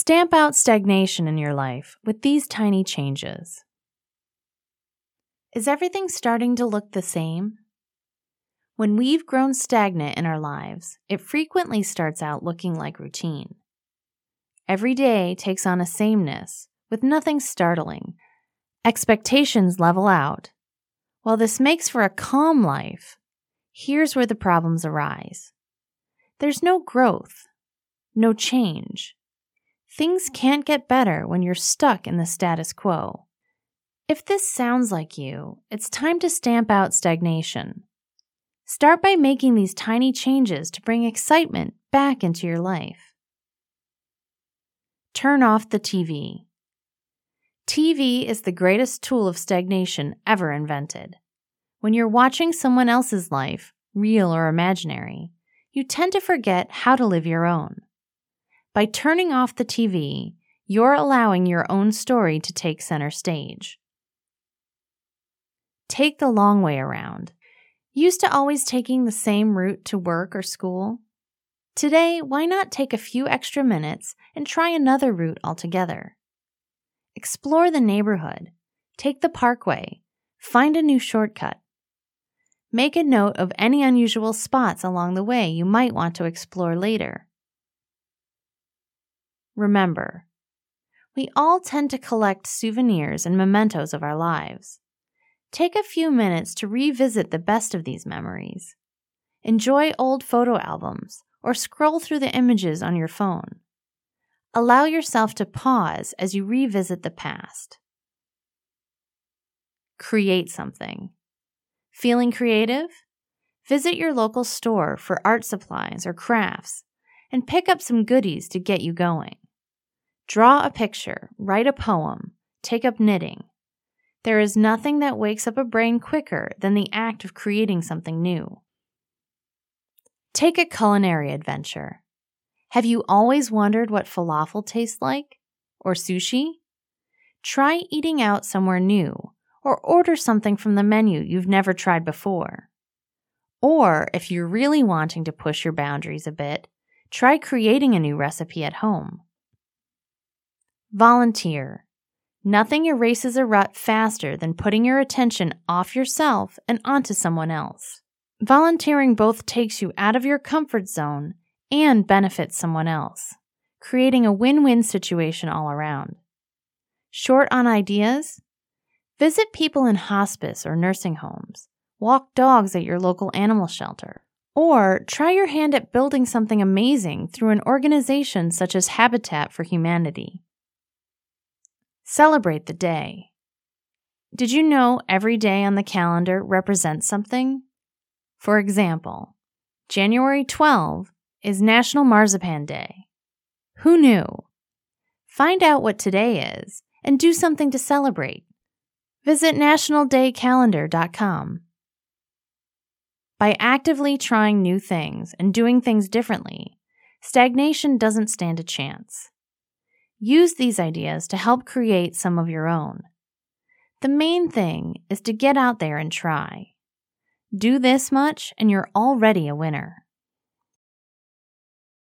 Stamp out stagnation in your life with these tiny changes. Is everything starting to look the same? When we've grown stagnant in our lives, it frequently starts out looking like routine. Every day takes on a sameness with nothing startling. Expectations level out. While this makes for a calm life, here's where the problems arise. There's no growth, no change. Things can't get better when you're stuck in the status quo. If this sounds like you, it's time to stamp out stagnation. Start by making these tiny changes to bring excitement back into your life. Turn off the TV. TV is the greatest tool of stagnation ever invented. When you're watching someone else's life, real or imaginary, you tend to forget how to live your own. By turning off the TV, you're allowing your own story to take center stage. Take the long way around. Used to always taking the same route to work or school? Today, why not take a few extra minutes and try another route altogether? Explore the neighborhood, take the parkway, find a new shortcut. Make a note of any unusual spots along the way you might want to explore later. Remember, we all tend to collect souvenirs and mementos of our lives. Take a few minutes to revisit the best of these memories. Enjoy old photo albums or scroll through the images on your phone. Allow yourself to pause as you revisit the past. Create something. Feeling creative? Visit your local store for art supplies or crafts and pick up some goodies to get you going. Draw a picture, write a poem, take up knitting. There is nothing that wakes up a brain quicker than the act of creating something new. Take a culinary adventure. Have you always wondered what falafel tastes like? Or sushi? Try eating out somewhere new, or order something from the menu you've never tried before. Or, if you're really wanting to push your boundaries a bit, try creating a new recipe at home. Volunteer. Nothing erases a rut faster than putting your attention off yourself and onto someone else. Volunteering both takes you out of your comfort zone and benefits someone else, creating a win win situation all around. Short on ideas? Visit people in hospice or nursing homes, walk dogs at your local animal shelter, or try your hand at building something amazing through an organization such as Habitat for Humanity. Celebrate the day. Did you know every day on the calendar represents something? For example, January 12 is National Marzipan Day. Who knew? Find out what today is and do something to celebrate. Visit nationaldaycalendar.com. By actively trying new things and doing things differently, stagnation doesn't stand a chance. Use these ideas to help create some of your own. The main thing is to get out there and try. Do this much, and you're already a winner.